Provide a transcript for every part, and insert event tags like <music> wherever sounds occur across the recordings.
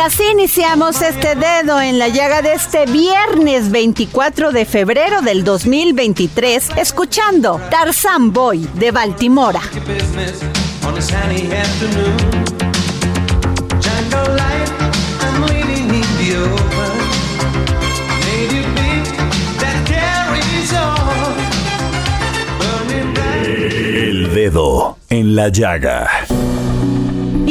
Así iniciamos este dedo en la llaga de este viernes 24 de febrero del 2023, escuchando Tarzan Boy de Baltimora. El Dedo en la Llaga.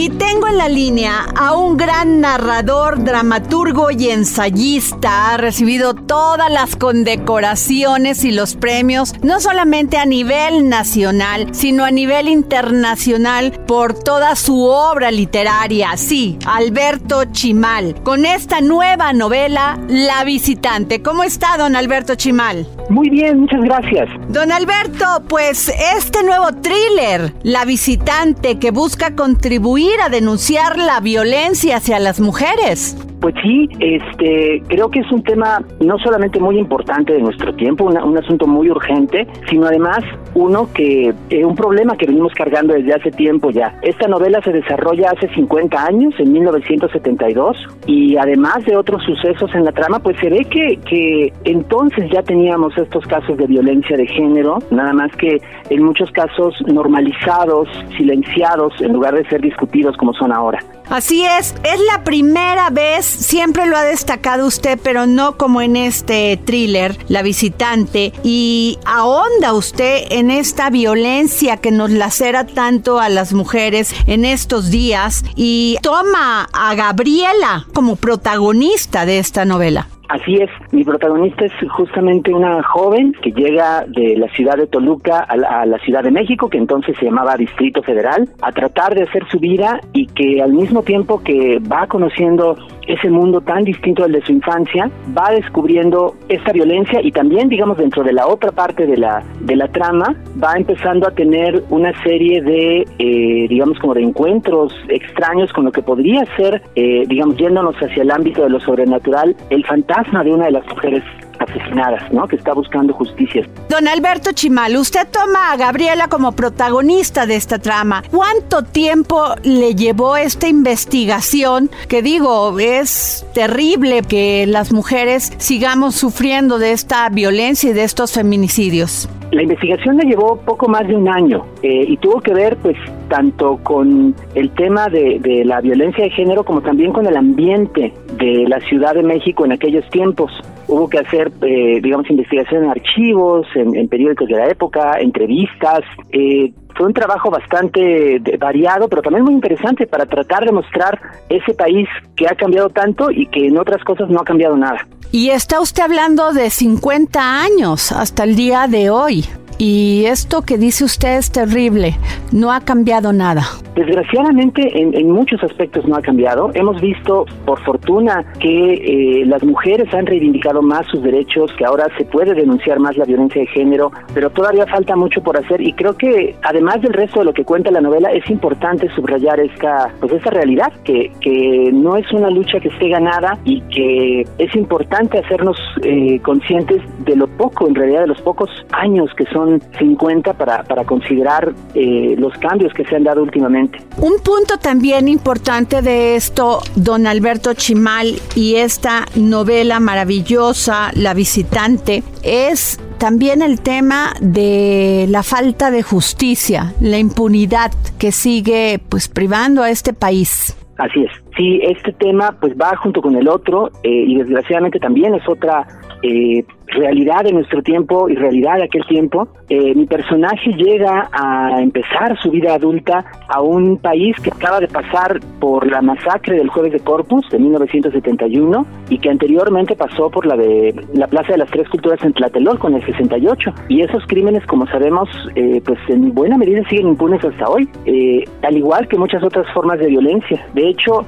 Y tengo en la línea a un gran narrador, dramaturgo y ensayista. Ha recibido todas las condecoraciones y los premios, no solamente a nivel nacional, sino a nivel internacional por toda su obra literaria. Sí, Alberto Chimal, con esta nueva novela, La visitante. ¿Cómo está, don Alberto Chimal? Muy bien, muchas gracias. Don Alberto, pues este nuevo thriller, La visitante, que busca contribuir a denunciar la violencia hacia las mujeres. Pues sí, este, creo que es un tema no solamente muy importante de nuestro tiempo, un asunto muy urgente, sino además uno que, eh, un problema que venimos cargando desde hace tiempo ya. Esta novela se desarrolla hace 50 años, en 1972, y además de otros sucesos en la trama, pues se ve que, que entonces ya teníamos estos casos de violencia de género, nada más que en muchos casos normalizados, silenciados, en lugar de ser discutidos como son ahora. Así es, es la primera vez, siempre lo ha destacado usted, pero no como en este thriller, La visitante, y ahonda usted en esta violencia que nos lacera tanto a las mujeres en estos días y toma a Gabriela como protagonista de esta novela. Así es, mi protagonista es justamente una joven que llega de la ciudad de Toluca a la, Ciudad de México, que entonces se llamaba Distrito Federal, a tratar de hacer su vida y que al mismo tiempo que va conociendo ese mundo tan distinto al de su infancia, va descubriendo esta violencia y también, digamos, dentro de la otra parte de la, de la trama, va empezando a tener una serie de, eh, digamos, como de encuentros extraños con lo que podría ser, eh, digamos, yéndonos hacia el ámbito de lo sobrenatural, el fantasma de una de las mujeres asesinadas, ¿no? Que está buscando justicia. Don Alberto Chimal, usted toma a Gabriela como protagonista de esta trama. ¿Cuánto tiempo le llevó esta investigación? Que digo, es terrible que las mujeres sigamos sufriendo de esta violencia y de estos feminicidios. La investigación le llevó poco más de un año eh, y tuvo que ver, pues, tanto con el tema de, de, la violencia de género como también con el ambiente de la Ciudad de México en aquellos tiempos. Hubo que hacer, eh, digamos, investigación en archivos, en, en, periódicos de la época, entrevistas. Eh, fue un trabajo bastante variado, pero también muy interesante para tratar de mostrar ese país que ha cambiado tanto y que en otras cosas no ha cambiado nada. Y está usted hablando de 50 años hasta el día de hoy. Y esto que dice usted es terrible, no ha cambiado nada. Desgraciadamente en, muchos aspectos no ha cambiado. Hemos visto, por fortuna, que eh, las mujeres han reivindicado más sus derechos, que ahora se puede denunciar más la violencia de género, pero todavía falta mucho por hacer y creo que además del resto de lo que cuenta la novela es importante subrayar esta, pues esta realidad, que, que no es una lucha que esté ganada y que es importante hacernos eh, conscientes de lo poco, en realidad de los pocos años que son 50 para, para considerar eh, los cambios que se han dado últimamente. Un punto también importante de esto, don Alberto Chimal, y esta novela maravillosa, La visitante, es también el tema de la falta de justicia, la impunidad que sigue pues privando a este país. Así es. Sí, este tema pues va junto con el otro eh, y desgraciadamente también es otra eh, realidad de nuestro tiempo y realidad de aquel tiempo. Eh, mi personaje llega a empezar su vida adulta a un país que acaba de pasar por la masacre del jueves de Corpus de 1971 y que anteriormente pasó por la de la Plaza de las Tres Culturas en Tlatelolco en el 68. Y esos crímenes, como sabemos, eh, pues en buena medida siguen impunes hasta hoy, eh, al igual que muchas otras formas de violencia. De hecho,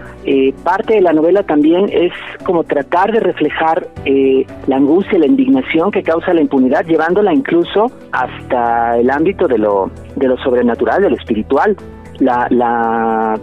parte de la novela también es como tratar de reflejar la angustia, la indignación que causa la impunidad, llevándola incluso hasta el ámbito de lo, de lo sobrenatural, de lo espiritual. La, la,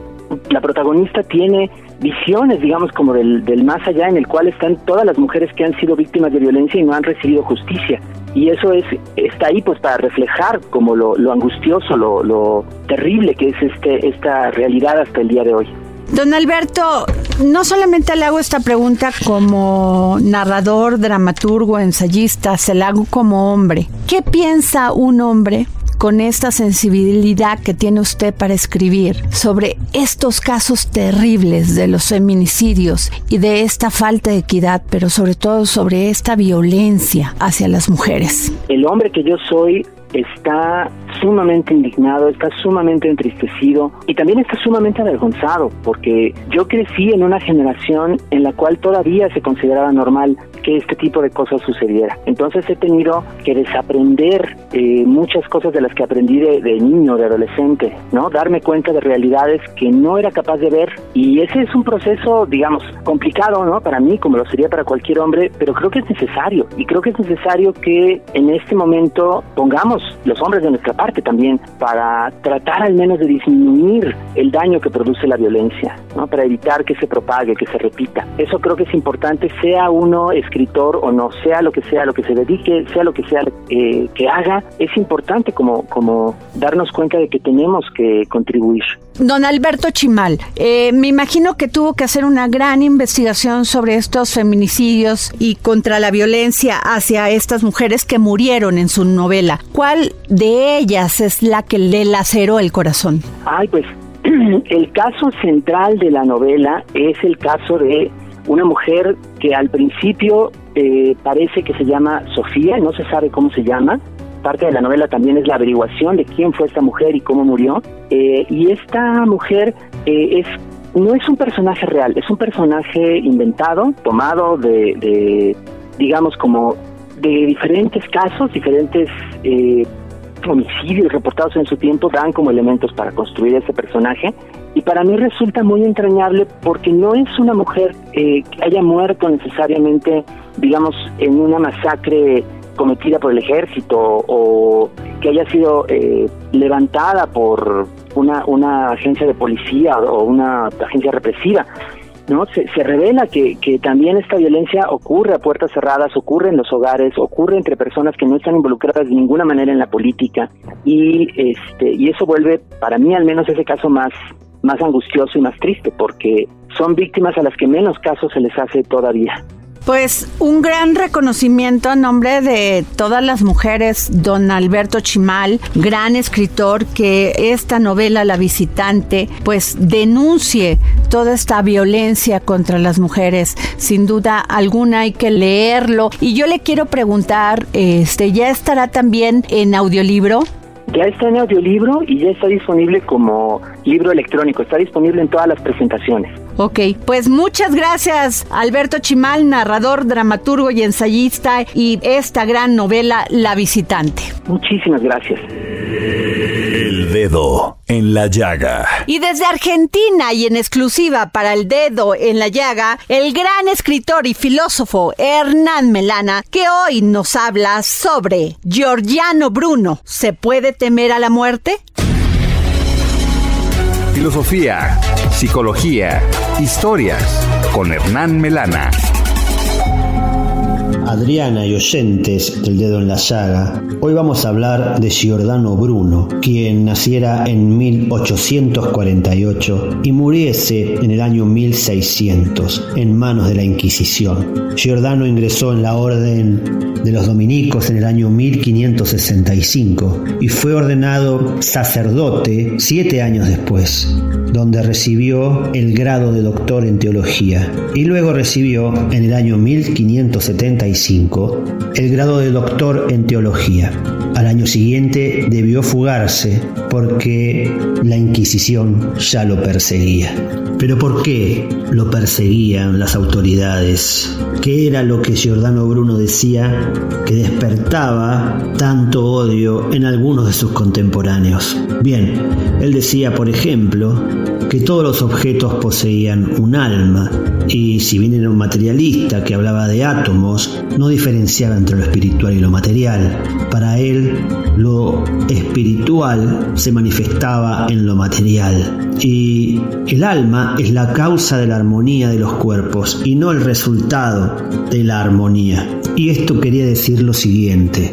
la protagonista tiene visiones, digamos, como del, del más allá, en el cual están todas las mujeres que han sido víctimas de violencia y no han recibido justicia. Y eso es está ahí pues para reflejar como lo, lo angustioso, lo, lo terrible que es este esta realidad hasta el día de hoy. Don Alberto, no solamente le hago esta pregunta como narrador, dramaturgo, ensayista, se la hago como hombre. ¿Qué piensa un hombre con esta sensibilidad que tiene usted para escribir sobre estos casos terribles de los feminicidios y de esta falta de equidad, pero sobre todo sobre esta violencia hacia las mujeres? El hombre que yo soy está sumamente indignado, está sumamente entristecido y también está sumamente avergonzado porque yo crecí en una generación en la cual todavía se consideraba normal que este tipo de cosas sucediera. Entonces he tenido que desaprender eh, muchas cosas de las que aprendí de, de, niño, de adolescente, ¿no? Darme cuenta de realidades que no era capaz de ver y ese es un proceso, digamos, complicado, ¿no? Para mí, como lo sería para cualquier hombre, pero creo que es necesario y creo que es necesario que en este momento pongamos los hombres de nuestra parte también para tratar al menos de disminuir el daño que produce la violencia, ¿no? Para evitar que se propague, que se repita. Eso creo que es importante, sea uno escritor o no, sea lo que sea, lo que se dedique, sea lo que sea eh, que haga, es importante como, como darnos cuenta de que tenemos que contribuir. Don Alberto Chimal, eh, me imagino que tuvo que hacer una gran investigación sobre estos feminicidios y contra la violencia hacia estas mujeres que murieron en su novela. ¿Cuál de ellas es la que le laceró el corazón? Ay, pues <clears throat> el caso central de la novela es el caso de una mujer que al principio eh, parece que se llama Sofía, no se sabe cómo se llama, parte de la novela también es la averiguación de quién fue esta mujer y cómo murió. Eh, y esta mujer eh, es no es un personaje real, es un personaje inventado, tomado de, digamos, como de diferentes casos, diferentes eh, homicidios reportados en su tiempo dan como elementos para construir ese personaje. Y para mí resulta muy entrañable porque no es una mujer que haya muerto necesariamente, digamos, en una masacre cometida por el ejército o que haya sido eh, levantada por una, una agencia de policía o una agencia represiva. ¿No? Se, se revela que, que también esta violencia ocurre a puertas cerradas, ocurre en los hogares, ocurre entre personas que no están involucradas de ninguna manera en la política y, este, y eso vuelve, para mí al menos, ese caso más, más angustioso y más triste porque son víctimas a las que menos casos se les hace todavía. Pues un gran reconocimiento a nombre de todas las mujeres, don Alberto Chimal, gran escritor, que esta novela La visitante, pues denuncie toda esta violencia contra las mujeres. Sin duda alguna hay que leerlo. Y yo le quiero preguntar, este, ¿ya estará también en audiolibro? Ya está en audiolibro y ya está disponible como libro electrónico, está disponible en todas las presentaciones. Ok, pues muchas gracias Alberto Chimal, narrador, dramaturgo y ensayista y esta gran novela La visitante. Muchísimas gracias. El dedo en la llaga. Y desde Argentina y en exclusiva para el dedo en la llaga, el gran escritor y filósofo Hernán Melana, que hoy nos habla sobre Giordano Bruno. ¿Se puede temer a la muerte? Filosofía, psicología, historias con Hernán Melana. Adriana y oyentes del dedo en la llaga, hoy vamos a hablar de Giordano Bruno, quien naciera en 1848 y muriese en el año 1600 en manos de la Inquisición. Giordano ingresó en la orden de los dominicos en el año 1565 y fue ordenado sacerdote siete años después donde recibió el grado de doctor en teología y luego recibió en el año 1575 el grado de doctor en teología. Al año siguiente debió fugarse porque la Inquisición ya lo perseguía. Pero ¿por qué lo perseguían las autoridades? ¿Qué era lo que Giordano Bruno decía que despertaba tanto odio en algunos de sus contemporáneos? Bien, él decía, por ejemplo, que todos los objetos poseían un alma, y si bien era un materialista que hablaba de átomos, no diferenciaba entre lo espiritual y lo material. Para él, lo espiritual se manifestaba en lo material, y el alma es la causa de la armonía de los cuerpos y no el resultado de la armonía. Y esto quería decir lo siguiente,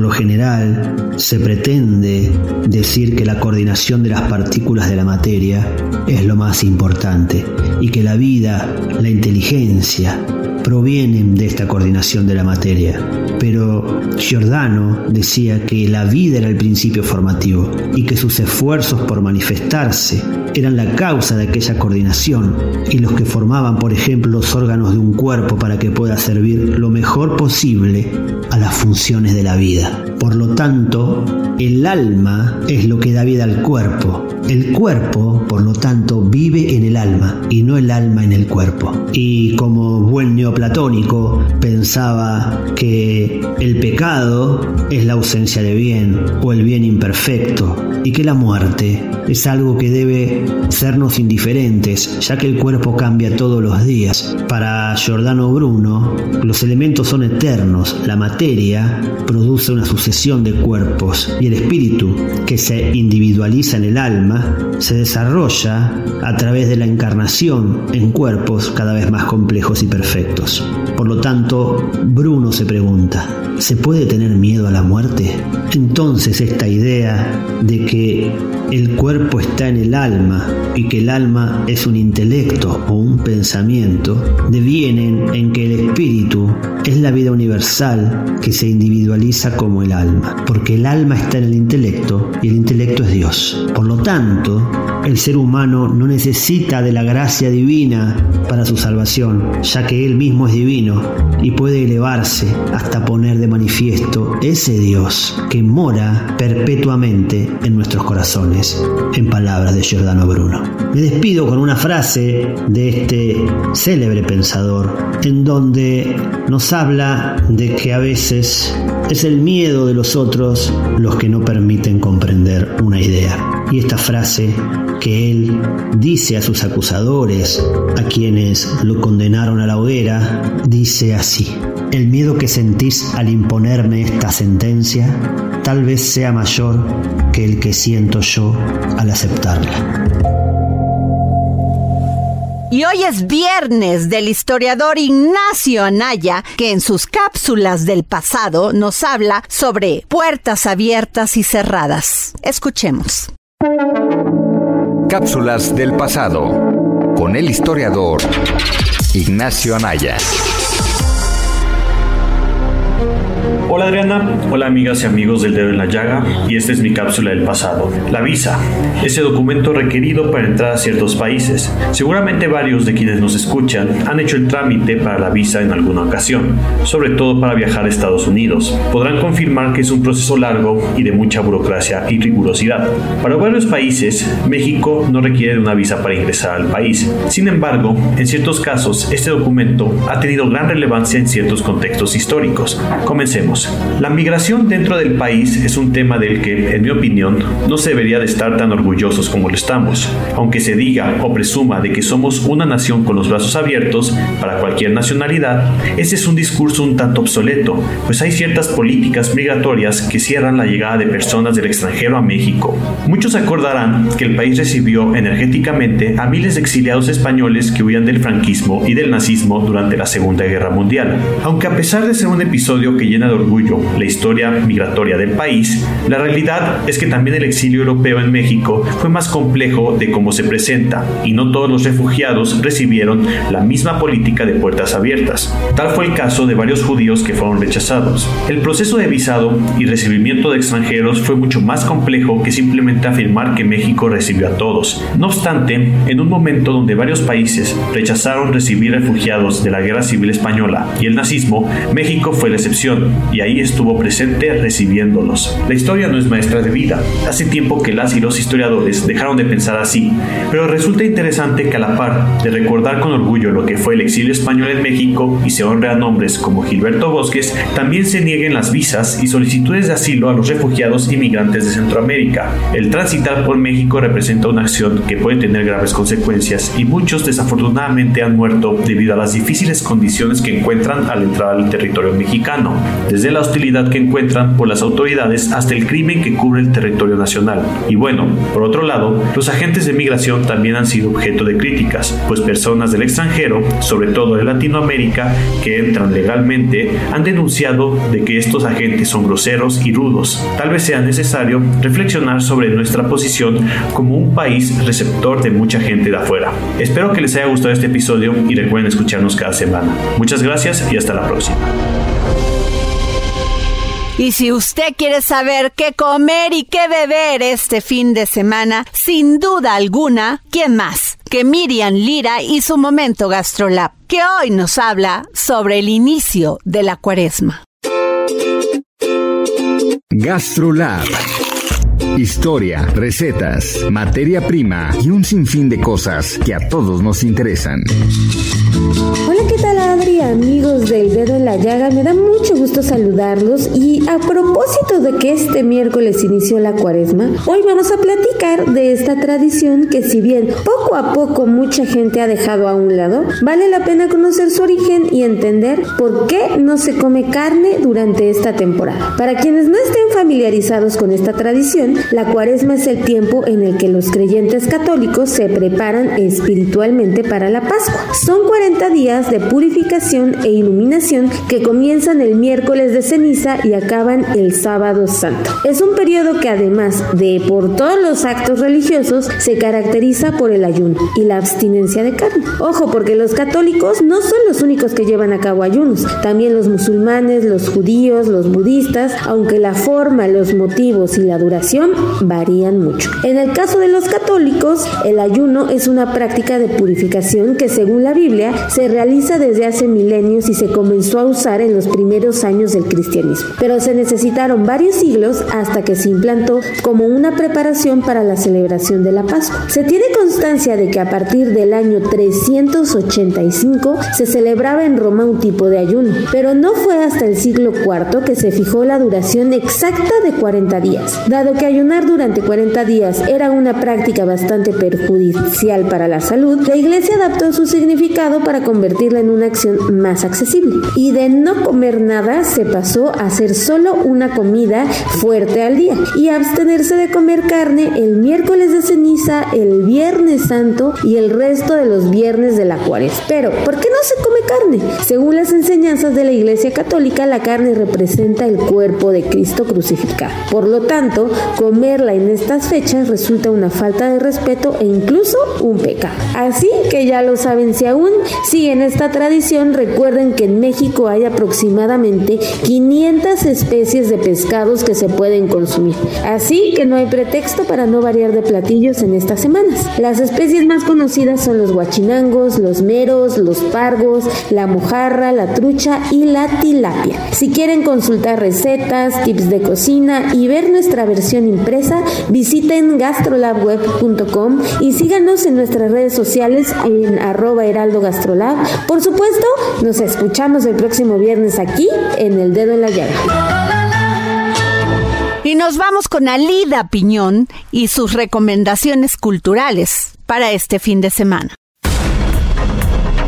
lo general, se pretende decir que la coordinación de las partículas de la materia es lo más importante y que la vida, la inteligencia, provienen de esta coordinación de la materia. Pero Giordano decía que la vida era el principio formativo y que sus esfuerzos por manifestarse eran la causa de aquella coordinación y los que formaban, por ejemplo, los órganos de un cuerpo para que pueda servir lo mejor posible a las funciones de la vida. Por lo tanto, el alma es lo que da vida al cuerpo. El cuerpo, por lo tanto, vive en el alma y no el alma en el cuerpo. Y como buen neoplatónico pensaba que el pecado es la ausencia de bien o el bien imperfecto y que la muerte es algo que debe sernos indiferentes, ya que el cuerpo cambia todos los días. Para Giordano Bruno, los elementos son eternos, la materia produce una sucesión de cuerpos y el espíritu, que se individualiza en el alma, se desarrolla a través de la encarnación en cuerpos cada vez más complejos y perfectos. Por lo tanto, Bruno se pregunta, ¿se puede tener miedo a la muerte? Entonces esta idea de que el cuerpo está en el alma y que el alma es un intelecto o un pensamiento, devienen en que el espíritu es la vida universal que se individualiza como el alma, porque el alma está en el intelecto y el intelecto es Dios. Por lo tanto, el ser humano no necesita de la gracia divina para su salvación, ya que él mismo es divino y puede elevarse hasta poner de manifiesto ese Dios que mora perpetuamente en nuestros corazones, en palabras de Giordano Bruno. Me despido con una frase de este célebre pensador, en donde nos habla de que a veces es el miedo de los otros los que no permiten comprender una idea. Y esta frase que él dice a sus acusadores, a quienes lo condenaron a la hoguera, dice así, el miedo que sentís al imponerme esta sentencia tal vez sea mayor que el que siento yo al aceptarla. Y hoy es viernes del historiador Ignacio Anaya, que en sus cápsulas del pasado nos habla sobre puertas abiertas y cerradas. Escuchemos. Cápsulas del pasado con el historiador Ignacio Anaya. Hola Adriana, hola amigas y amigos del dedo en la llaga y esta es mi cápsula del pasado. La visa, ese documento requerido para entrar a ciertos países. Seguramente varios de quienes nos escuchan han hecho el trámite para la visa en alguna ocasión, sobre todo para viajar a Estados Unidos. Podrán confirmar que es un proceso largo y de mucha burocracia y rigurosidad. Para varios países, México no requiere de una visa para ingresar al país. Sin embargo, en ciertos casos, este documento ha tenido gran relevancia en ciertos contextos históricos. Comencemos. La migración dentro del país es un tema del que, en mi opinión, no se debería de estar tan orgullosos como lo estamos. Aunque se diga o presuma de que somos una nación con los brazos abiertos para cualquier nacionalidad, ese es un discurso un tanto obsoleto, pues hay ciertas políticas migratorias que cierran la llegada de personas del extranjero a México. Muchos acordarán que el país recibió energéticamente a miles de exiliados españoles que huían del franquismo y del nazismo durante la Segunda Guerra Mundial. Aunque a pesar de ser un episodio que llena de orgullo la historia migratoria del país, la realidad es que también el exilio europeo en México fue más complejo de cómo se presenta, y no todos los refugiados recibieron la misma política de puertas abiertas. Tal fue el caso de varios judíos que fueron rechazados. El proceso de visado y recibimiento de extranjeros fue mucho más complejo que simplemente afirmar que México recibió a todos. No obstante, en un momento donde varios países rechazaron recibir refugiados de la Guerra Civil Española y el nazismo, México fue la excepción y ahí estuvo presente recibiéndolos. La historia no es maestra de vida. Hace tiempo que las y los historiadores dejaron de pensar así, pero resulta interesante que a la par de recordar con orgullo lo que fue el exilio español en México y se honre a nombres como Gilberto Bosques, también se nieguen las visas y solicitudes de asilo a los refugiados inmigrantes de Centroamérica. El transitar por México representa una acción que puede tener graves consecuencias y muchos desafortunadamente han muerto debido a las difíciles condiciones que encuentran al entrar al territorio mexicano, desde la hostilidad que encuentran por las autoridades hasta el crimen que cubre el territorio nacional. Y bueno, por otro lado, los agentes de migración también han sido objeto de críticas, pues personas del extranjero, sobre todo de Latinoamérica, que entran legalmente, han denunciado de que estos agentes son groseros y rudos. Tal vez sea necesario reflexionar sobre nuestra posición como un país receptor de mucha gente de afuera. Espero que les haya gustado este episodio y recuerden escucharnos cada semana. Muchas gracias y hasta la próxima. Y si usted quiere saber qué comer y qué beber este fin de semana, sin duda alguna, ¿quién más? Que Miriam Lira y su momento GastroLab, que hoy nos habla sobre el inicio de la cuaresma. GastroLab Historia, recetas, materia prima y un sinfín de cosas que a todos nos interesan. Amigos del dedo en la llaga, me da mucho gusto saludarlos y a propósito de que este miércoles inició la cuaresma, hoy vamos a platicar de esta tradición que si bien poco a poco mucha gente ha dejado a un lado, vale la pena conocer su origen y entender por qué no se come carne durante esta temporada. Para quienes no estén familiarizados con esta tradición, la cuaresma es el tiempo en el que los creyentes católicos se preparan espiritualmente para la Pascua. Son 40 días de purificación e iluminación que comienzan el miércoles de ceniza y acaban el sábado santo. Es un periodo que además de por todos los actos religiosos se caracteriza por el ayuno y la abstinencia de carne. Ojo, porque los católicos no son los únicos que llevan a cabo ayunos, también los musulmanes, los judíos, los budistas, aunque la forma, los motivos y la duración varían mucho. En el caso de los católicos, el ayuno es una práctica de purificación que según la Biblia se realiza desde hace y se comenzó a usar en los primeros años del cristianismo. Pero se necesitaron varios siglos hasta que se implantó como una preparación para la celebración de la Pascua. Se tiene constancia de que a partir del año 385 se celebraba en Roma un tipo de ayuno, pero no fue hasta el siglo IV que se fijó la duración exacta de 40 días, dado que ayunar durante 40 días era una práctica bastante perjudicial para la salud, la iglesia adaptó su significado para convertirla en una acción más accesible. Y de no comer nada se pasó a hacer solo una comida fuerte al día y abstenerse de comer carne el miércoles de ceniza, el viernes santo y el resto de los viernes de la cuaresma. Pero, ¿por qué no se come carne? Según las enseñanzas de la iglesia católica, la carne representa el cuerpo de Cristo crucificado. Por lo tanto, comerla en estas fechas resulta una falta de respeto e incluso un pecado. Así que ya lo saben, si aún siguen esta tradición, recuerden que en México hay aproximadamente 500 especies de pescados que se pueden consumir. Así que no hay pretexto para no variar de platillos en estas semanas. Las especies más conocidas son los guachinangos, los meros, los pargos, la mojarra, la trucha y la tilapia. Si quieren consultar recetas, tips de cocina y ver nuestra versión impresa, visiten gastrolabweb.com y síganos en nuestras redes sociales en arroba heraldo gastrolab. Por supuesto, nos escuchamos el próximo viernes aquí en El Dedo en la Llaga. Y nos vamos con Alida Piñón y sus recomendaciones culturales para este fin de semana.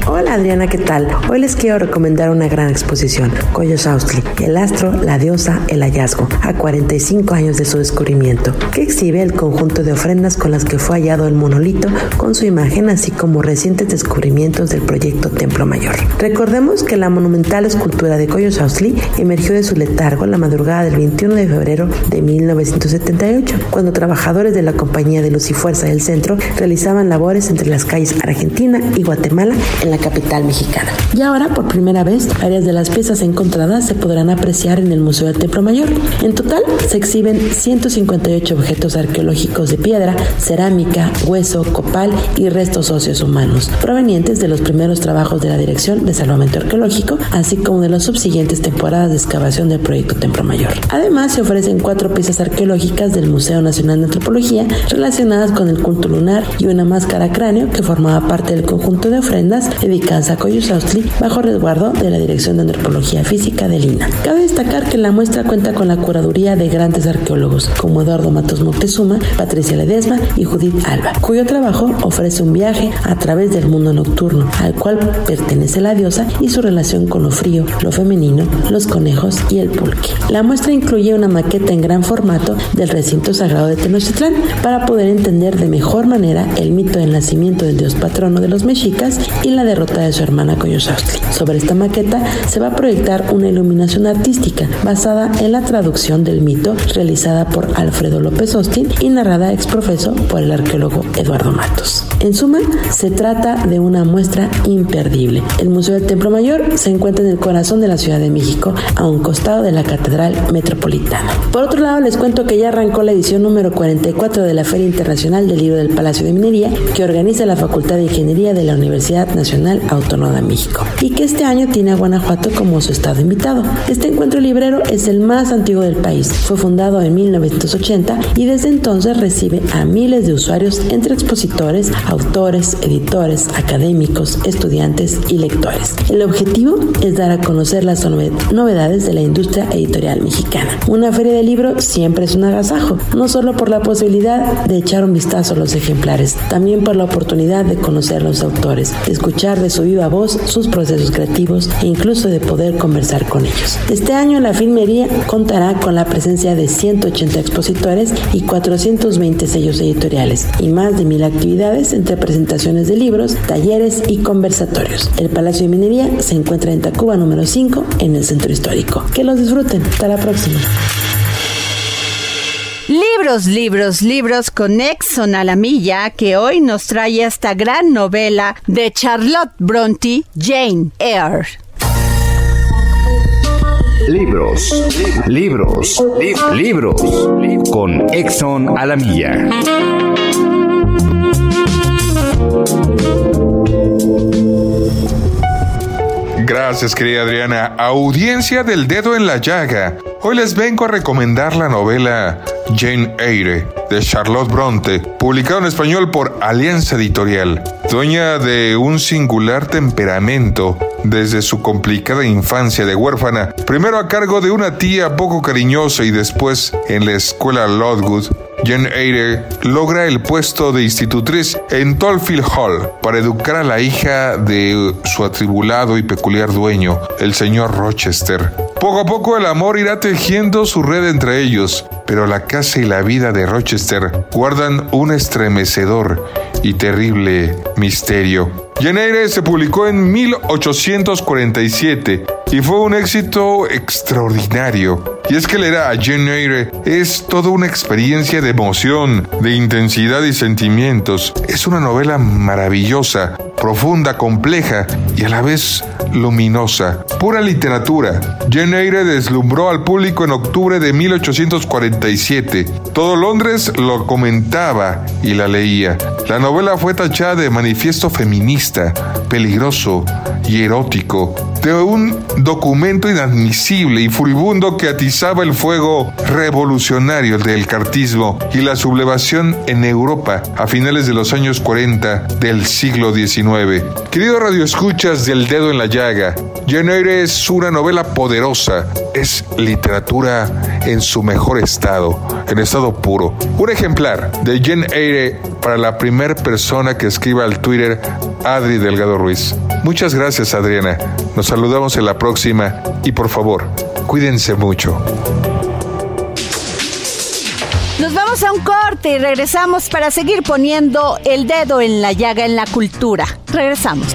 Hola Adriana, ¿qué tal? Hoy les quiero recomendar una gran exposición, Coyo Saustli, el astro, la diosa, el hallazgo, a 45 años de su descubrimiento, que exhibe el conjunto de ofrendas con las que fue hallado el monolito con su imagen, así como recientes descubrimientos del proyecto Templo Mayor. Recordemos que la monumental escultura de Coyo Saustli emergió de su letargo la madrugada del 21 de febrero de 1978, cuando trabajadores de la compañía de luz y fuerza del centro realizaban labores entre las calles Argentina y Guatemala en la capital mexicana. Y ahora, por primera vez, varias de las piezas encontradas se podrán apreciar en el Museo del Templo Mayor. En total, se exhiben 158 objetos arqueológicos de piedra, cerámica, hueso, copal y restos óseos humanos, provenientes de los primeros trabajos de la Dirección de Salvamento Arqueológico, así como de las subsiguientes temporadas de excavación del proyecto Templo Mayor. Además, se ofrecen cuatro piezas arqueológicas del Museo Nacional de Antropología relacionadas con el culto lunar y una máscara cráneo que formaba parte del conjunto de ofrendas dedicadas a Coyusaustli bajo resguardo de la Dirección de Antropología Física de Lina. Cabe destacar que la muestra cuenta con la curaduría de grandes arqueólogos como Eduardo Matos Moctezuma, Patricia Ledesma y Judith Alba, cuyo trabajo ofrece un viaje a través del mundo nocturno, al cual pertenece la diosa y su relación con lo frío, lo femenino, los conejos y el pulque. La muestra incluye una maqueta en gran formato del recinto sagrado de Tenochtitlán para poder entender de mejor manera el mito del nacimiento del dios patrono de los mexicas y la derrota de su hermana Coyosausti. Sobre esta maqueta se va a proyectar una iluminación artística basada en la traducción del mito realizada por Alfredo López Austin y narrada ex profeso por el arqueólogo Eduardo Matos. En suma, se trata de una muestra imperdible. El Museo del Templo Mayor se encuentra en el corazón de la Ciudad de México, a un costado de la Catedral Metropolitana. Por otro lado, les cuento que ya arrancó la edición número 44 de la Feria Internacional del Libro del Palacio de Minería, que organiza la Facultad de Ingeniería de la Universidad Nacional Autónoma de México y que este año tiene a Guanajuato como su estado invitado. Este encuentro librero es el más antiguo del país. Fue fundado en 1980 y desde entonces recibe a miles de usuarios entre expositores, autores, editores, académicos, estudiantes y lectores. El objetivo es dar a conocer las novedades de la industria editorial mexicana. Una feria de libro siempre es un agasajo, no solo por la posibilidad de echar un vistazo a los ejemplares, también por la oportunidad de conocer a los autores, de escuchar de su viva voz sus procesos creativos e incluso de poder conversar con ellos. Este año la filmería contará con la presencia de 180 expositores y 420 sellos editoriales y más de mil actividades entre presentaciones de libros, talleres y conversatorios. El Palacio de Minería se encuentra en Tacuba número 5 en el centro histórico. Que los disfruten. Hasta la próxima. Libros, libros, libros con Exxon a la milla, que hoy nos trae esta gran novela de Charlotte Bronte, Jane Eyre. Libros, libros, libros, con Exxon a la milla. Gracias, querida Adriana. Audiencia del dedo en la llaga. Hoy les vengo a recomendar la novela Jane Eyre de Charlotte Bronte, publicado en español por Alianza Editorial. Dueña de un singular temperamento desde su complicada infancia de huérfana, primero a cargo de una tía poco cariñosa y después en la escuela Lockwood, Jane Eyre logra el puesto de institutriz en Tolfield Hall para educar a la hija de su atribulado y peculiar dueño, el señor Rochester. Poco a poco el amor irá tejiendo su red entre ellos, pero la casa y la vida de Rochester guardan un estremecedor y terrible misterio. Jane Eyre se publicó en 1847 y fue un éxito extraordinario. Y es que leer a Jane Eyre es toda una experiencia de emoción, de intensidad y sentimientos. Es una novela maravillosa, profunda, compleja y a la vez luminosa. Pura literatura. Jane Eyre deslumbró al público en octubre de 1847. Todo Londres lo comentaba y la leía. La novela fue tachada de manifiesto feminista, peligroso y erótico, de un documento inadmisible y furibundo que el fuego revolucionario del cartismo y la sublevación en Europa a finales de los años 40 del siglo XIX. Querido Radio Escuchas del Dedo en la Llaga, Jane Eyre es una novela poderosa, es literatura en su mejor estado, en estado puro. Un ejemplar de Jane Eyre para la primera persona que escriba al Twitter Adri Delgado Ruiz. Muchas gracias Adriana, nos saludamos en la próxima y por favor, cuídense mucho. Nos vamos a un corte y regresamos para seguir poniendo el dedo en la llaga en la cultura. Regresamos.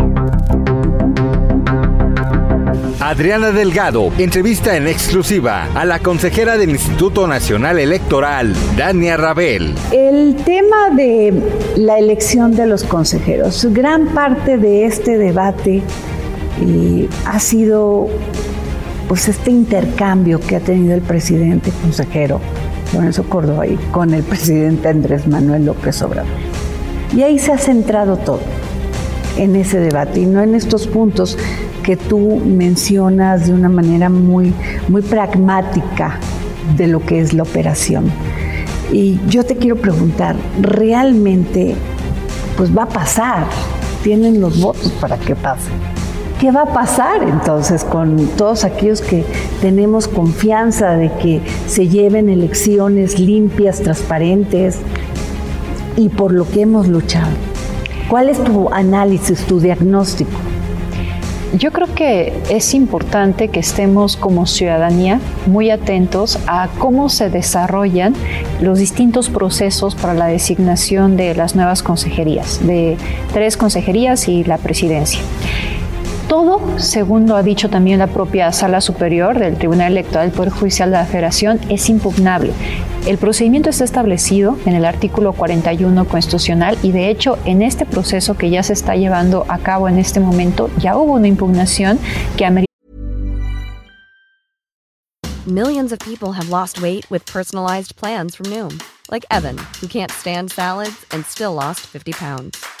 Adriana Delgado entrevista en exclusiva a la consejera del Instituto Nacional Electoral, Dania Rabel. El tema de la elección de los consejeros, gran parte de este debate ha sido pues este intercambio que ha tenido el presidente consejero Lorenzo Córdoba y con el presidente Andrés Manuel López Obrador. Y ahí se ha centrado todo en ese debate y no en estos puntos que tú mencionas de una manera muy, muy pragmática de lo que es la operación. Y yo te quiero preguntar, ¿realmente pues va a pasar? ¿Tienen los votos para que pase? ¿Qué va a pasar entonces con todos aquellos que tenemos confianza de que se lleven elecciones limpias, transparentes y por lo que hemos luchado? ¿Cuál es tu análisis, tu diagnóstico? Yo creo que es importante que estemos como ciudadanía muy atentos a cómo se desarrollan los distintos procesos para la designación de las nuevas consejerías, de tres consejerías y la presidencia. Todo, según lo ha dicho también la propia Sala Superior del Tribunal Electoral del Poder Judicial de la Federación, es impugnable. El procedimiento está establecido en el artículo 41 constitucional y de hecho en este proceso que ya se está llevando a cabo en este momento ya hubo una impugnación que amerita Millions of people have lost weight with personalized plans from Noom, like Evan, who can't stand salads and still lost 50 pounds.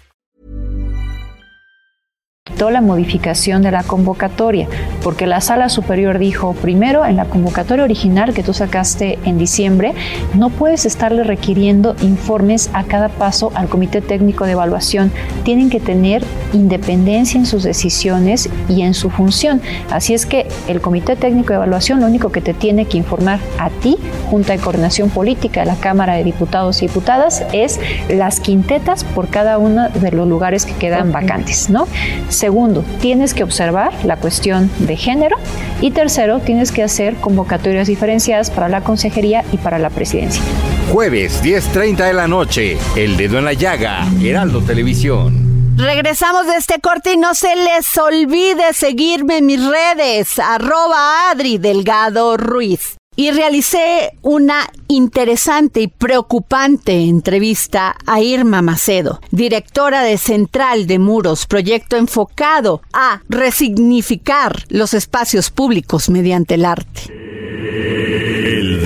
La modificación de la convocatoria, porque la sala superior dijo, primero, en la convocatoria original que tú sacaste en diciembre, no puedes estarle requiriendo informes a cada paso al Comité Técnico de Evaluación. Tienen que tener independencia en sus decisiones y en su función. Así es que el Comité Técnico de Evaluación lo único que te tiene que informar a ti, Junta de Coordinación Política de la Cámara de Diputados y Diputadas, es las quintetas por cada uno de los lugares que quedan vacantes, ¿no? Segundo, tienes que observar la cuestión de género. Y tercero, tienes que hacer convocatorias diferenciadas para la consejería y para la presidencia. Jueves, 10.30 de la noche. El dedo en la llaga. Heraldo Televisión. Regresamos de este corte y no se les olvide seguirme en mis redes, arroba Adri Delgado Ruiz. Y realicé una interesante y preocupante entrevista a Irma Macedo, directora de Central de Muros, proyecto enfocado a resignificar los espacios públicos mediante el arte.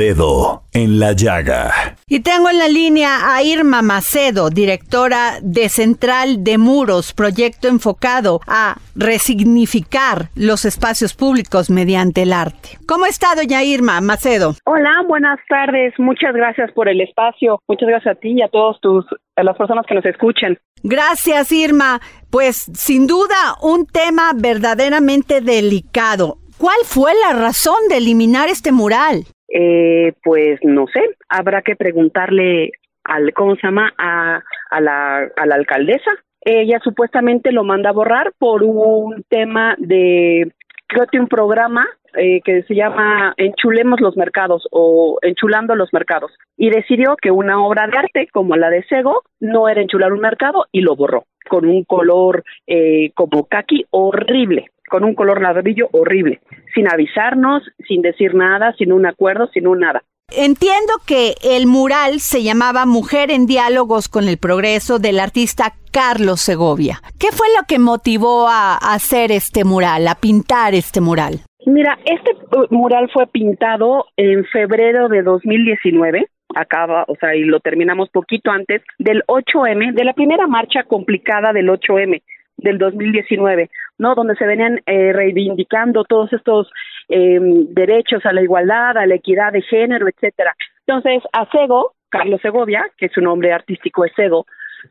Dedo en la llaga. Y tengo en la línea a Irma Macedo, directora de Central de Muros, proyecto enfocado a resignificar los espacios públicos mediante el arte. ¿Cómo está, doña Irma Macedo? Hola, buenas tardes. Muchas gracias por el espacio. Muchas gracias a ti y a todos tus a las personas que nos escuchen. Gracias, Irma. Pues sin duda un tema verdaderamente delicado. ¿Cuál fue la razón de eliminar este mural? Eh, pues no sé, habrá que preguntarle al, ¿cómo se llama? A, a, la, a la alcaldesa. Ella supuestamente lo manda a borrar por un tema de, creo que un programa eh, que se llama Enchulemos los mercados o Enchulando los mercados y decidió que una obra de arte como la de Sego no era enchular un mercado y lo borró con un color eh, como kaki horrible con un color ladrillo horrible, sin avisarnos, sin decir nada, sin un acuerdo, sin un nada. Entiendo que el mural se llamaba Mujer en Diálogos con el Progreso del artista Carlos Segovia. ¿Qué fue lo que motivó a hacer este mural, a pintar este mural? Mira, este uh, mural fue pintado en febrero de 2019 acaba, o sea, y lo terminamos poquito antes del 8M, de la primera marcha complicada del 8M del 2019, ¿no? Donde se venían eh, reivindicando todos estos eh, derechos a la igualdad, a la equidad de género, etcétera. Entonces, a Sego, Carlos Segovia, que su nombre artístico es Sego,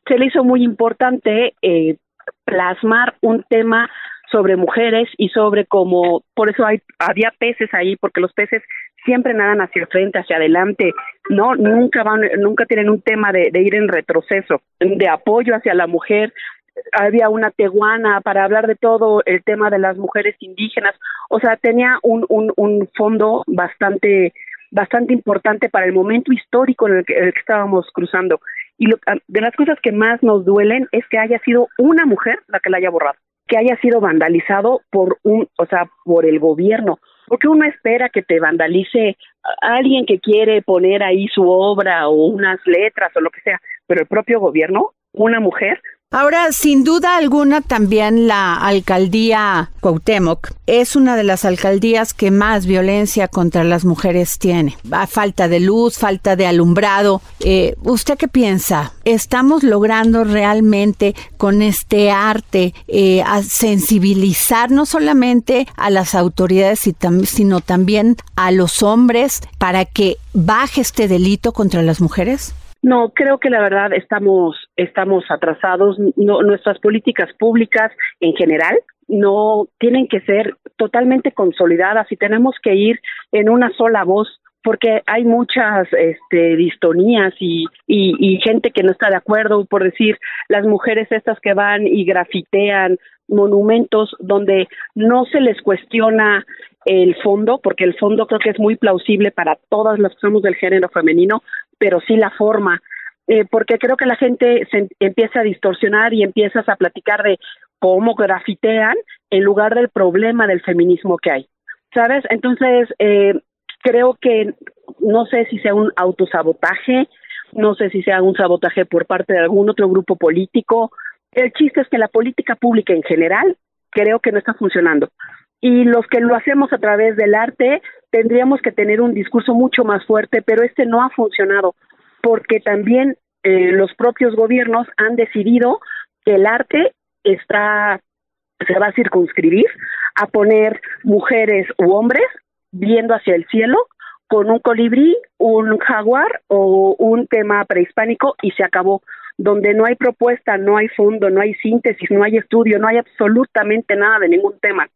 se le hizo muy importante eh, plasmar un tema sobre mujeres y sobre cómo, por eso hay, había peces ahí, porque los peces siempre nadan hacia frente, hacia adelante, no, nunca van, nunca tienen un tema de, de ir en retroceso, de apoyo hacia la mujer, había una teguana para hablar de todo el tema de las mujeres indígenas, o sea, tenía un, un, un fondo bastante bastante importante para el momento histórico en el que, estábamos cruzando. Y lo, de las cosas que más nos duelen es que haya sido una mujer la que la haya borrado, que haya sido vandalizado por un, o sea, por el gobierno, porque uno espera que te vandalice alguien que quiere poner ahí su obra o unas letras o lo que sea, pero el propio gobierno, una mujer, Ahora, sin duda alguna, también la alcaldía Cuauhtémoc es una de las alcaldías que más violencia contra las mujeres tiene. Falta de luz, falta de alumbrado. Eh, ¿Usted qué piensa? ¿Estamos logrando realmente con este arte eh, sensibilizar no solamente a las autoridades, sino también a los hombres para que baje este delito contra las mujeres? No, creo que la verdad estamos estamos atrasados. No, nuestras políticas públicas en general no tienen que ser totalmente consolidadas y tenemos que ir en una sola voz porque hay muchas este, distonías y, y, y, gente que no está de acuerdo, por decir, las mujeres estas que van y grafitean monumentos donde no se les cuestiona el fondo, porque el fondo creo que es muy plausible para todas las que somos del género femenino, pero sí la forma, eh, porque creo que la gente se empieza a distorsionar y empiezas a platicar de cómo grafitean en lugar del problema del feminismo que hay, ¿sabes? Entonces, eh, creo que no sé si sea un autosabotaje, no sé si sea un sabotaje por parte de algún otro grupo político. El chiste es que la política pública en general creo que no está funcionando. Y los que lo hacemos a través del arte tendríamos que tener un discurso mucho más fuerte, pero este no ha funcionado porque también eh, los propios gobiernos han decidido que el arte está se va a circunscribir a poner mujeres u hombres viendo hacia el cielo con un colibrí, un jaguar o un tema prehispánico y se acabó. Donde no hay propuesta, no hay fondo, no hay síntesis, no hay estudio, no hay absolutamente nada de ningún tema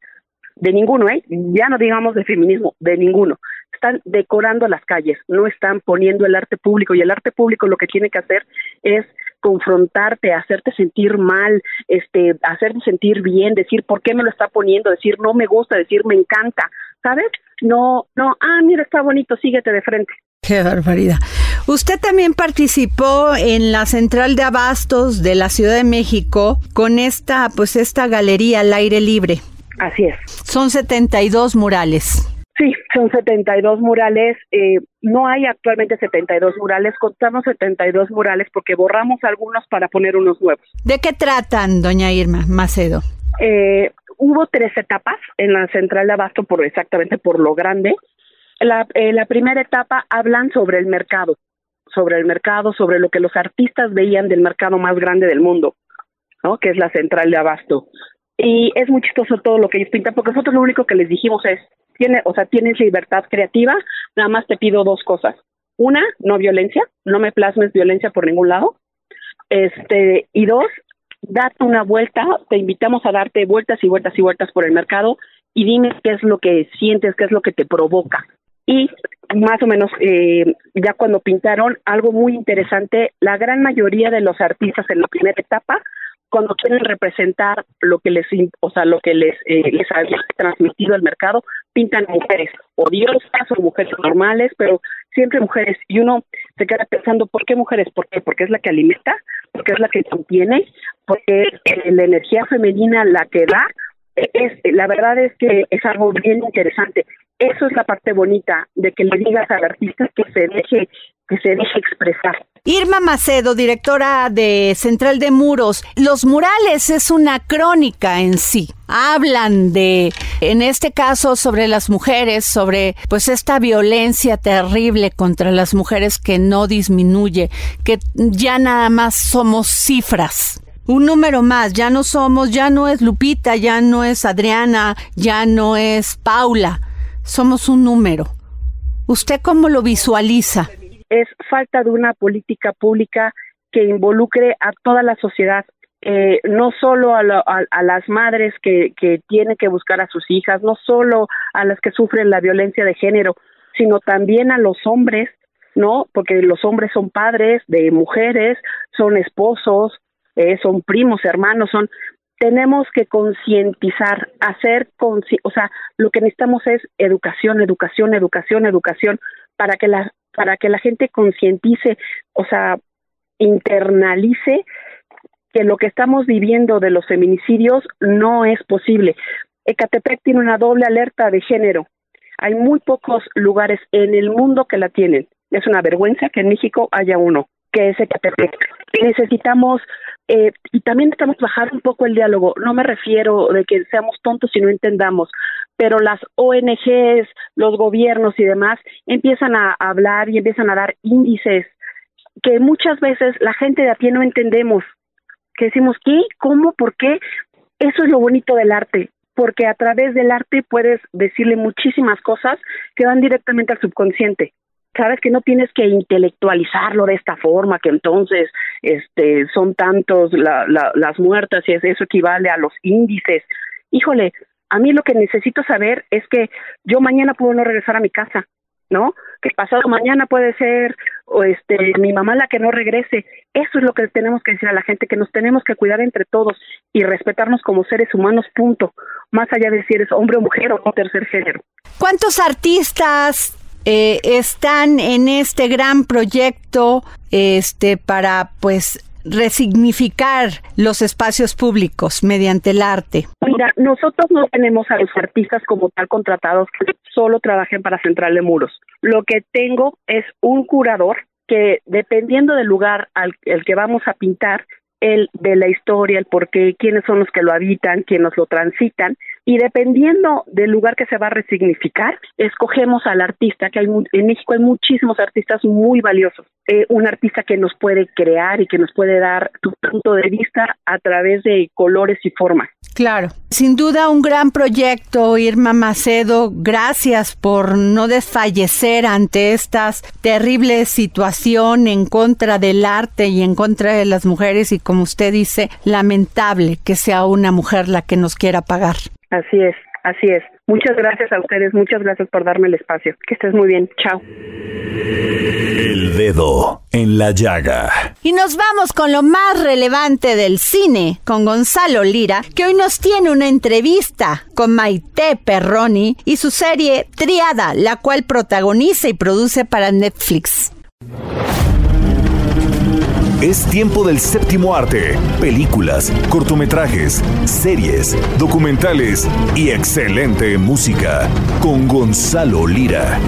de ninguno, ¿eh? Ya no digamos de feminismo, de ninguno. Están decorando las calles, no están poniendo el arte público y el arte público lo que tiene que hacer es confrontarte, hacerte sentir mal, este, hacerte sentir bien, decir por qué me lo está poniendo, decir no me gusta, decir me encanta, ¿sabes? No, no, ah, mira, está bonito, síguete de frente. Qué barbaridad. Usted también participó en la central de abastos de la Ciudad de México con esta, pues esta galería al aire libre. Así es. Son 72 murales. Sí, Son 72 murales. Eh, no hay actualmente 72 murales. Contamos 72 murales porque borramos algunos para poner unos nuevos. ¿De qué tratan, doña Irma Macedo? Eh, hubo tres etapas en la central de abasto por exactamente por lo grande. La, eh, la primera etapa hablan sobre el mercado, sobre el mercado, sobre lo que los artistas veían del mercado más grande del mundo, ¿no? Que es la central de abasto. Y es muy chistoso todo lo que ellos pintan, porque nosotros lo único que les dijimos es, tiene, o sea, tienes libertad creativa, nada más te pido dos cosas. Una, no violencia, no me plasmes violencia por ningún lado. Este, y dos, date una vuelta, te invitamos a darte vueltas y vueltas y vueltas por el mercado y dime qué es lo que sientes, qué es lo que te provoca. Y más o menos, eh, ya cuando pintaron, algo muy interesante, la gran mayoría de los artistas en la primera etapa cuando quieren representar lo que les, o sea, lo que les, eh, les había transmitido el mercado, pintan mujeres odiosas o mujeres normales, pero siempre mujeres. Y uno se queda pensando, ¿por qué mujeres? ¿Por qué? Porque es la que alimenta, porque es la que contiene, porque eh, la energía femenina la que da. Es, la verdad es que es algo bien interesante. Eso es la parte bonita de que le digas al artista que se deje que se deje expresar. Irma Macedo, directora de Central de Muros, los murales es una crónica en sí. Hablan de, en este caso, sobre las mujeres, sobre pues esta violencia terrible contra las mujeres que no disminuye, que ya nada más somos cifras un número más, ya no somos, ya no es Lupita, ya no es Adriana, ya no es Paula, somos un número. ¿Usted cómo lo visualiza? Es falta de una política pública que involucre a toda la sociedad, eh, no solo a, las madres que, que tienen que buscar a sus hijas, no solo a las que sufren la violencia de género, sino también a los hombres, ¿no? Porque los hombres son padres de mujeres, son esposos, eh, son primos, hermanos, son tenemos que concientizar, hacer, o sea, lo que necesitamos es educación, educación, educación, educación, para que la para que la gente concientice, o sea, internalice que lo que estamos viviendo de los feminicidios no es posible. Ecatepec tiene una doble alerta de género. Hay muy pocos lugares en el mundo que la tienen. Es una vergüenza que en México haya uno, Necesitamos, eh, y también necesitamos bajar un poco el diálogo. No me refiero de que seamos tontos y no entendamos pero las ONGs, los gobiernos y demás empiezan a hablar y empiezan a dar índices que muchas veces la gente de a pie no entendemos, que decimos, ¿qué? ¿Cómo? ¿Por qué? Eso es lo bonito del arte, porque a través del arte puedes decirle muchísimas cosas que van directamente al subconsciente. Sabes que no tienes que intelectualizarlo de esta forma, que entonces este, son tantos las muertas y eso equivale a los índices. Híjole, a mí lo que necesito saber es que yo mañana puedo no regresar a mi casa, ¿no? Que pasado mañana puede ser o este mi mamá la que no regrese. Eso es lo que tenemos que decir a la gente, que nos tenemos que cuidar entre todos y respetarnos como seres humanos, punto. Más allá de si eres hombre o mujer o tercer género. ¿Cuántos artistas eh, están en este gran proyecto este para pues resignificar los espacios públicos mediante el arte? Mira, nosotros no tenemos a los artistas como tal contratados que solo trabajen para Central de Muros. Lo que tengo es un curador que dependiendo del lugar al el que vamos a pintar, el de la historia, el por qué, quiénes son los que lo habitan, quiénes lo transitan, y dependiendo del lugar que se va a resignificar, escogemos al artista, que hay en México hay muchísimos artistas muy valiosos. Eh, un artista que nos puede crear y que nos puede dar tu punto de vista a través de colores y formas. Claro, sin duda un gran proyecto, Irma Macedo. Gracias por no desfallecer ante esta terrible situación en contra del arte y en contra de las mujeres y como usted dice, lamentable que sea una mujer la que nos quiera pagar. Así es, así es. Muchas gracias a ustedes, muchas gracias por darme el espacio. Que estés muy bien. Chao. El dedo en la llaga. Y nos vamos con lo más relevante del cine, con Gonzalo Lira, que hoy nos tiene una entrevista con Maite Perroni y su serie Triada, la cual protagoniza y produce para Netflix. Es tiempo del séptimo arte, películas, cortometrajes, series, documentales y excelente música con Gonzalo Lira.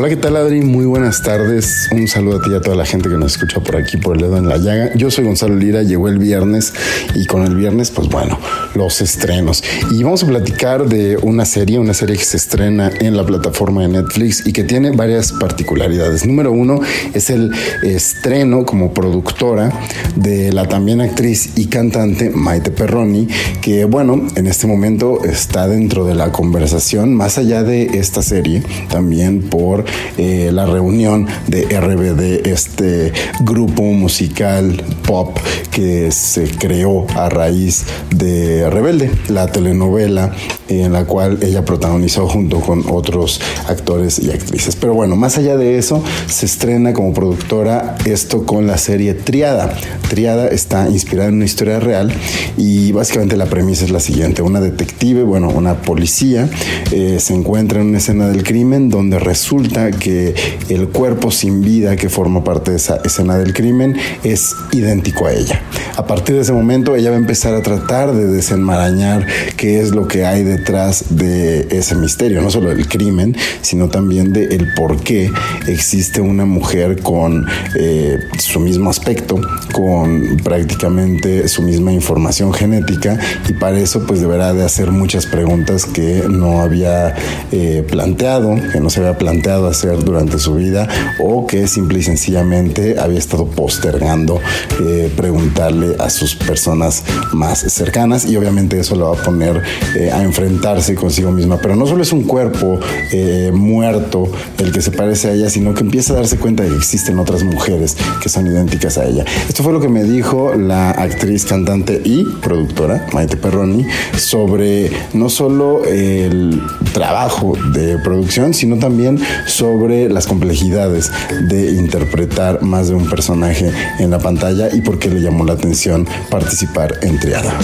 Hola, ¿qué tal Adri? Muy buenas tardes. Un saludo a ti y a toda la gente que nos escucha por aquí por el dedo en la llaga. Yo soy Gonzalo Lira, llegó el viernes y con el viernes, pues bueno, los estrenos. Y vamos a platicar de una serie, una serie que se estrena en la plataforma de Netflix y que tiene varias particularidades. Número uno es el estreno como productora de la también actriz y cantante Maite Perroni, que bueno, en este momento está dentro de la conversación, más allá de esta serie, también por eh, la reunión de RBD, este grupo musical pop que se creó a raíz de Rebelde, la telenovela en la cual ella protagonizó junto con otros actores y actrices. Pero bueno, más allá de eso, se estrena como productora esto con la serie Triada. Triada está inspirada en una historia real y básicamente la premisa es la siguiente. Una detective, bueno, una policía, eh, se encuentra en una escena del crimen donde resulta que el cuerpo sin vida que forma parte de esa escena del crimen es idéntico a ella. A partir de ese momento ella va a empezar a tratar de desenmarañar qué es lo que hay detrás de ese misterio, no solo del crimen, sino también de el por qué existe una mujer con eh, su mismo aspecto, con prácticamente su misma información genética y para eso pues deberá de hacer muchas preguntas que no había eh, planteado, que no se había planteado hacer durante su vida o que simple y sencillamente había estado postergando eh, preguntarle a sus personas más cercanas y obviamente eso lo va a poner eh, a enfrentarse consigo misma. Pero no solo es un cuerpo eh, muerto el que se parece a ella, sino que empieza a darse cuenta de que existen otras mujeres que son idénticas a ella. Esto fue lo que me dijo la actriz, cantante y productora Maite Perroni sobre no solo el trabajo de producción, sino también sobre las complejidades de interpretar más de un personaje en la pantalla y por qué le llamó la atención participar en Triada.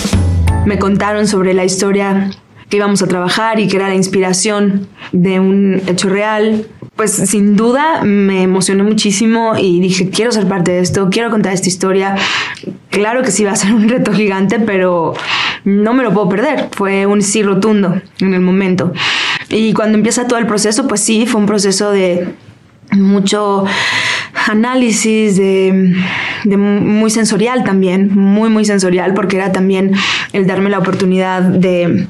Me contaron sobre la historia que íbamos a trabajar y que era la inspiración de un hecho real. Pues sin duda me emocioné muchísimo y dije, quiero ser parte de esto, quiero contar esta historia. Claro que sí va a ser <laughs> un reto gigante, pero no me lo puedo perder. Fue un sí rotundo en el momento. Y cuando empieza todo el proceso, pues sí, fue un proceso de mucho análisis de, muy sensorial también, muy, muy sensorial, porque era también el darme la oportunidad de,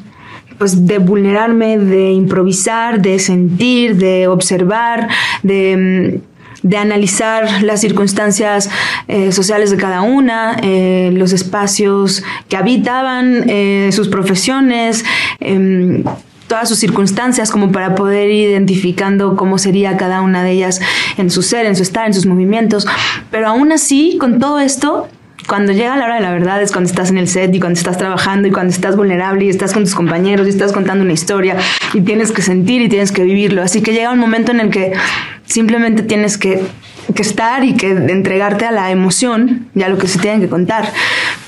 pues, de vulnerarme, de improvisar, de sentir, de observar, de de analizar las circunstancias eh, sociales de cada una, eh, los espacios que habitaban, eh, sus profesiones, em, todas sus circunstancias como para poder ir identificando cómo sería cada una de ellas en su ser, en su estar, en sus movimientos. Pero aún así, con todo esto, cuando llega la hora de la verdad es cuando estás en el set y cuando estás trabajando y cuando estás vulnerable y estás con tus compañeros y estás contando una historia y tienes que sentir y tienes que vivirlo. Así que llega un momento en el que simplemente tienes que, que estar y que entregarte a la emoción y a lo que se tienen que contar.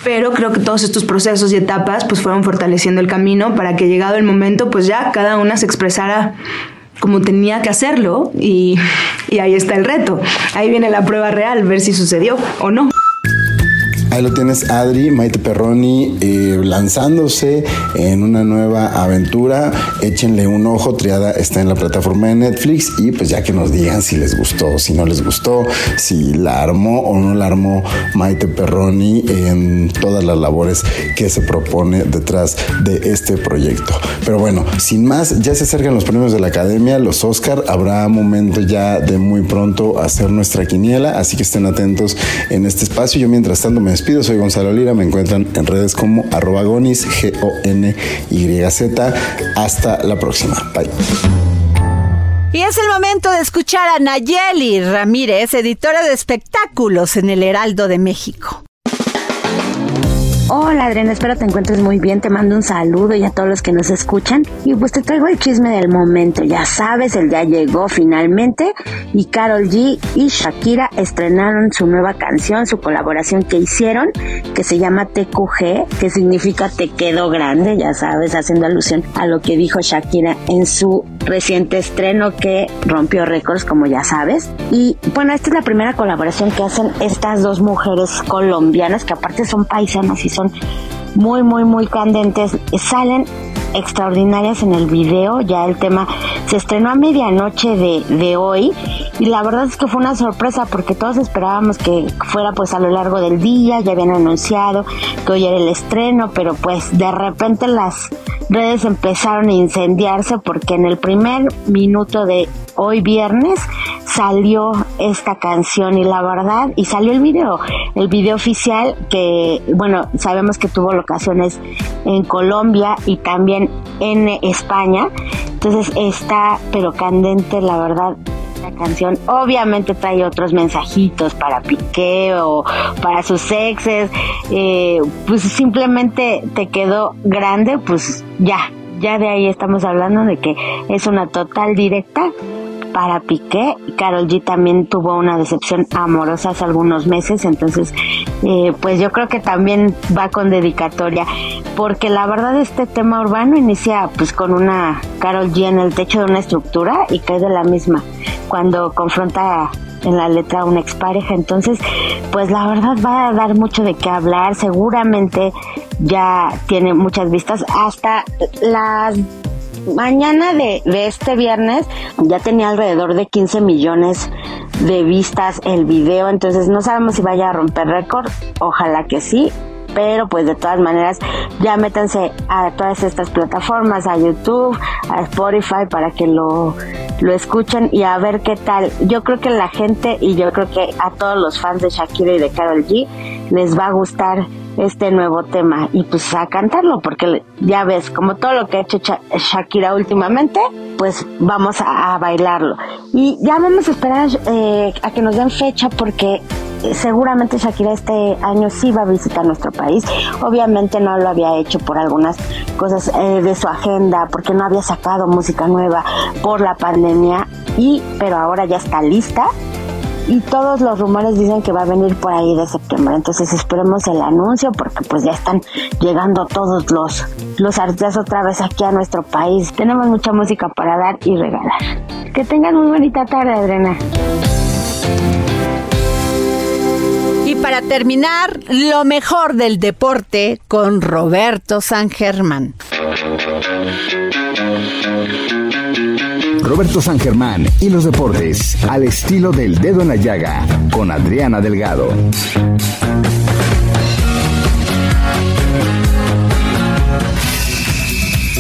Pero creo que todos estos procesos y etapas pues fueron fortaleciendo el camino para que llegado el momento pues ya cada una se expresara como tenía que hacerlo y, y ahí está el reto. Ahí viene la prueba real, ver si sucedió o no. Ahí lo tienes, Adri, Maite Perroni, eh, lanzándose en una nueva aventura. Échenle un ojo, Triada está en la plataforma de Netflix y pues ya que nos digan si les gustó, si no les gustó, si la armó o no la armó Maite Perroni en todas las labores que se propone detrás de este proyecto. Pero bueno, sin más, ya se acercan los premios de la Academia, los Oscar. Habrá momento ya de muy pronto hacer nuestra quiniela, así que estén atentos en este espacio. Yo mientras tanto me despido, soy Gonzalo Lira, me encuentran en redes como arroba gonis, G-O-N-Y-Z. Hasta la próxima. Bye. Y es el momento de escuchar a Nayeli Ramírez, editora de espectáculos en el Heraldo de México. Hola Adriana, espero te encuentres muy bien. Te mando un saludo y a todos los que nos escuchan. Y pues te traigo el chisme del momento. Ya sabes, el día llegó finalmente. Y Carol G y Shakira estrenaron su nueva canción, su colaboración que hicieron, que se llama TQG, que significa Te quedó grande, ya sabes, haciendo alusión a lo que dijo Shakira en su reciente estreno que rompió récords, como ya sabes. Y bueno, esta es la primera colaboración que hacen estas dos mujeres colombianas, que aparte son paisanas y son muy, muy, muy candentes. Salen extraordinarias en el video. Ya el tema se estrenó a medianoche de, de, hoy y la verdad es que fue una sorpresa porque todos esperábamos que fuera pues a lo largo del día. Ya habían anunciado que hoy era el estreno, pero pues de repente las redes empezaron a incendiarse porque en el primer minuto de hoy viernes salió esta canción y la verdad, y salió el video, el video oficial que, bueno, sabemos que tuvo locaciones en Colombia y también en España, entonces está pero candente la verdad la canción. Obviamente trae otros mensajitos para Piqué o para sus exes, eh, pues simplemente te quedó grande, pues ya, ya de ahí estamos hablando de que es una total directa para Piqué. Carol G también tuvo una decepción amorosa hace algunos meses, entonces eh, pues yo creo que también va con dedicatoria, porque la verdad este tema urbano inicia pues con una Carol G en el techo de una estructura y cae de la misma cuando confronta en la letra una expareja. Entonces, pues la verdad va a dar mucho de qué hablar. Seguramente ya tiene muchas vistas. Hasta las mañana de, de este viernes ya tenía alrededor de 15 millones de vistas el video. Entonces no sabemos si vaya a romper récord. Ojalá que sí pero pues de todas maneras ya métanse a todas estas plataformas, a YouTube, a Spotify para que lo, lo escuchen y a ver qué tal. Yo creo que la gente y yo creo que a todos los fans de Shakira y de Karol G les va a gustar este nuevo tema y pues a cantarlo porque ya ves como todo lo que ha hecho Shakira últimamente pues vamos a, bailarlo y ya vamos a esperar eh, a que nos den fecha porque seguramente Shakira este año sí va a visitar nuestro país. Obviamente no lo había hecho por algunas cosas eh, de su agenda, porque no había sacado música nueva por la pandemia, y pero ahora ya está lista. Y todos los rumores dicen que va a venir por ahí de septiembre. Entonces esperemos el anuncio porque pues ya están llegando todos los, los artistas otra vez aquí a nuestro país. Tenemos mucha música para dar y regalar. Que tengan muy bonita tarde, Adriana para terminar, lo mejor del deporte con Roberto San Germán. Roberto San Germán y los deportes al estilo del dedo en la llaga con Adriana Delgado.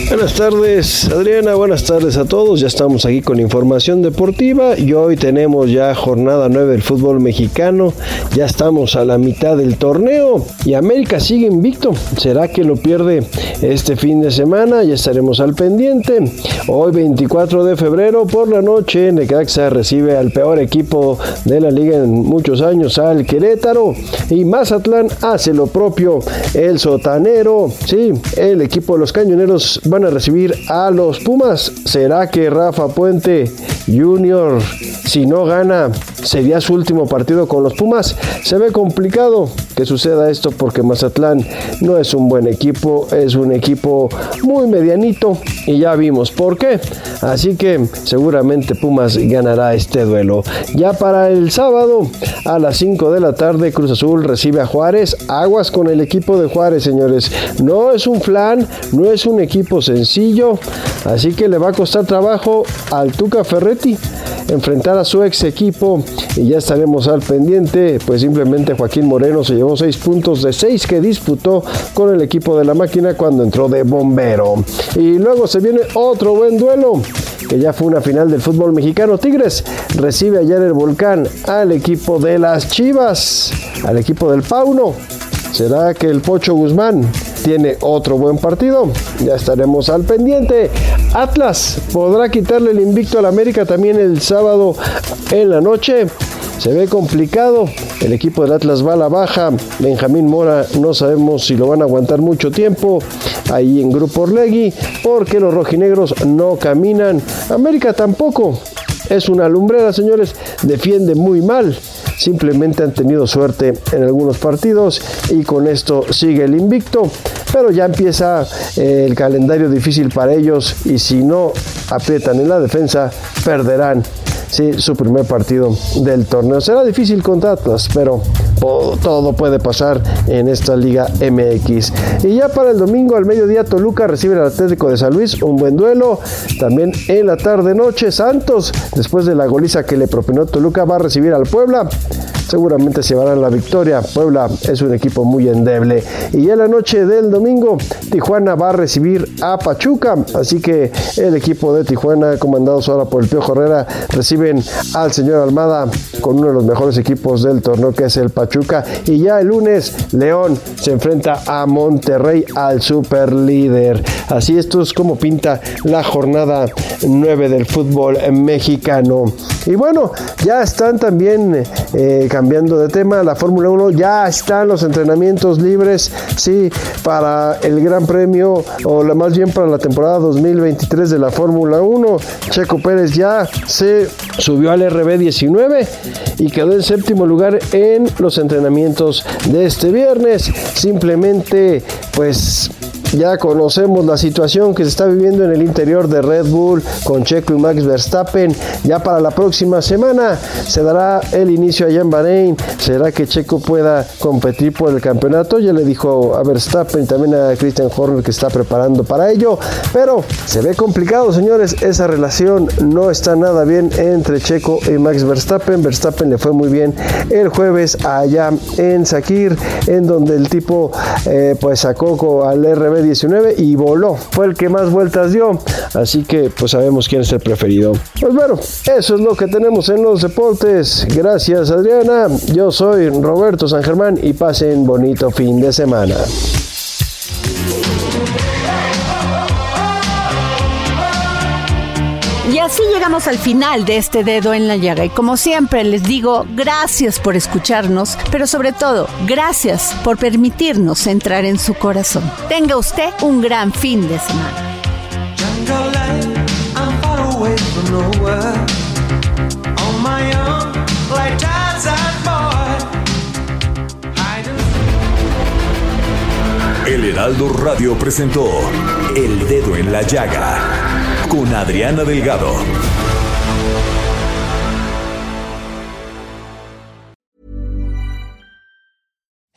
Buenas tardes, Adriana. Buenas tardes a todos. Ya estamos aquí con información deportiva y hoy tenemos ya jornada 9 del fútbol mexicano. Ya estamos a la mitad del torneo y América sigue invicto. ¿Será que lo pierde este fin de semana? Ya estaremos al pendiente. Hoy 24 de febrero por la noche Necaxa recibe al peor equipo de la liga en muchos años, al Querétaro. Y Mazatlán hace lo propio. El sotanero, sí, el equipo de los cañoneros a recibir a los Pumas. ¿Será que Rafa Puente Jr., si no gana, sería su último partido con los Pumas? Se ve complicado que suceda esto porque Mazatlán no es un buen equipo, es un equipo muy medianito y ya vimos por qué. Así que seguramente Pumas ganará este duelo. Ya para el sábado a las 5 de la tarde Cruz Azul recibe a Juárez. Aguas con el equipo de Juárez, señores. No es un flan, no es un equipo sencillo, así que le va a costar trabajo al Tuca Ferretti enfrentar a su ex equipo y ya estaremos al pendiente, pues simplemente Joaquín Moreno se llevó seis puntos de seis que disputó con el equipo de la máquina cuando entró de bombero. Y luego se viene otro buen duelo que ya fue una final del fútbol mexicano. Tigres recibe ayer el volcán al equipo de las Chivas, al equipo del Pauno. ¿Será que el Pocho Guzmán tiene otro buen partido? Ya estaremos al pendiente. Atlas podrá quitarle el invicto al América también el sábado en la noche. se ve complicado. El equipo del Atlas va a la baja. Benjamín Mora no sabemos si lo van a aguantar mucho tiempo ahí en Grupo Orlegui porque los rojinegros no caminan. América tampoco. Es una lumbrera, señores. Defiende muy mal simplemente han tenido suerte en algunos partidos y con esto sigue el invicto. Pero ya empieza eh, el calendario difícil para ellos y si no aprietan en la defensa, perderán su primer partido del torneo. Será difícil contra Atlas, pero todo puede pasar en esta Liga MX. Y ya para el domingo al mediodía Toluca recibe al Atlético de San Luis, un buen duelo. También en la tarde noche Santos, después de la goliza que le propinó Toluca, va a recibir al Puebla seguramente se llevarán la victoria. Puebla es un equipo muy endeble. Y en la noche del domingo, Tijuana va a recibir a Pachuca. Así que el equipo de Tijuana, comandado ahora por el Piojo Herrera, reciben al señor Almada con uno de los mejores equipos del torneo que es el Pachuca. Y ya el lunes, León se enfrenta a Monterrey, al super líder. Así esto es como pinta la jornada 9 del fútbol mexicano. Y bueno, ya están también eh, cambiando de tema, la Fórmula 1 ya están los entrenamientos libres, sí, para el Gran Premio o más bien para la temporada 2023 de la Fórmula 1. Checo Pérez ya se subió al RB19 y quedó en séptimo lugar en los entrenamientos de este viernes. Simplemente, pues ya conocemos la situación que se está viviendo en el interior de Red Bull con Checo y Max Verstappen. Ya para la próxima semana se dará el inicio allá en Bahrein. ¿Será que Checo pueda competir por el campeonato? Ya le dijo a Verstappen también a Christian Horner que está preparando para ello. Pero se ve complicado, señores. Esa relación no está nada bien entre Checo y Max Verstappen. Verstappen le fue muy bien el jueves allá en Sakir, en donde el tipo eh, pues sacó al RB 19 y voló. Fue el que más vueltas dio. Así que pues sabemos quién es el preferido. Pues bueno, eso es lo que tenemos en los deportes. Gracias Adriana. Yo soy Roberto San Germán y pasen bonito fin de semana. Llegamos al final de este dedo en la llaga. Y como siempre les digo, gracias por escucharnos, pero sobre todo, gracias por permitirnos entrar en su corazón. Tenga usted un gran fin de semana. El Heraldo Radio presentó El Dedo en la Llaga con Adriana Delgado.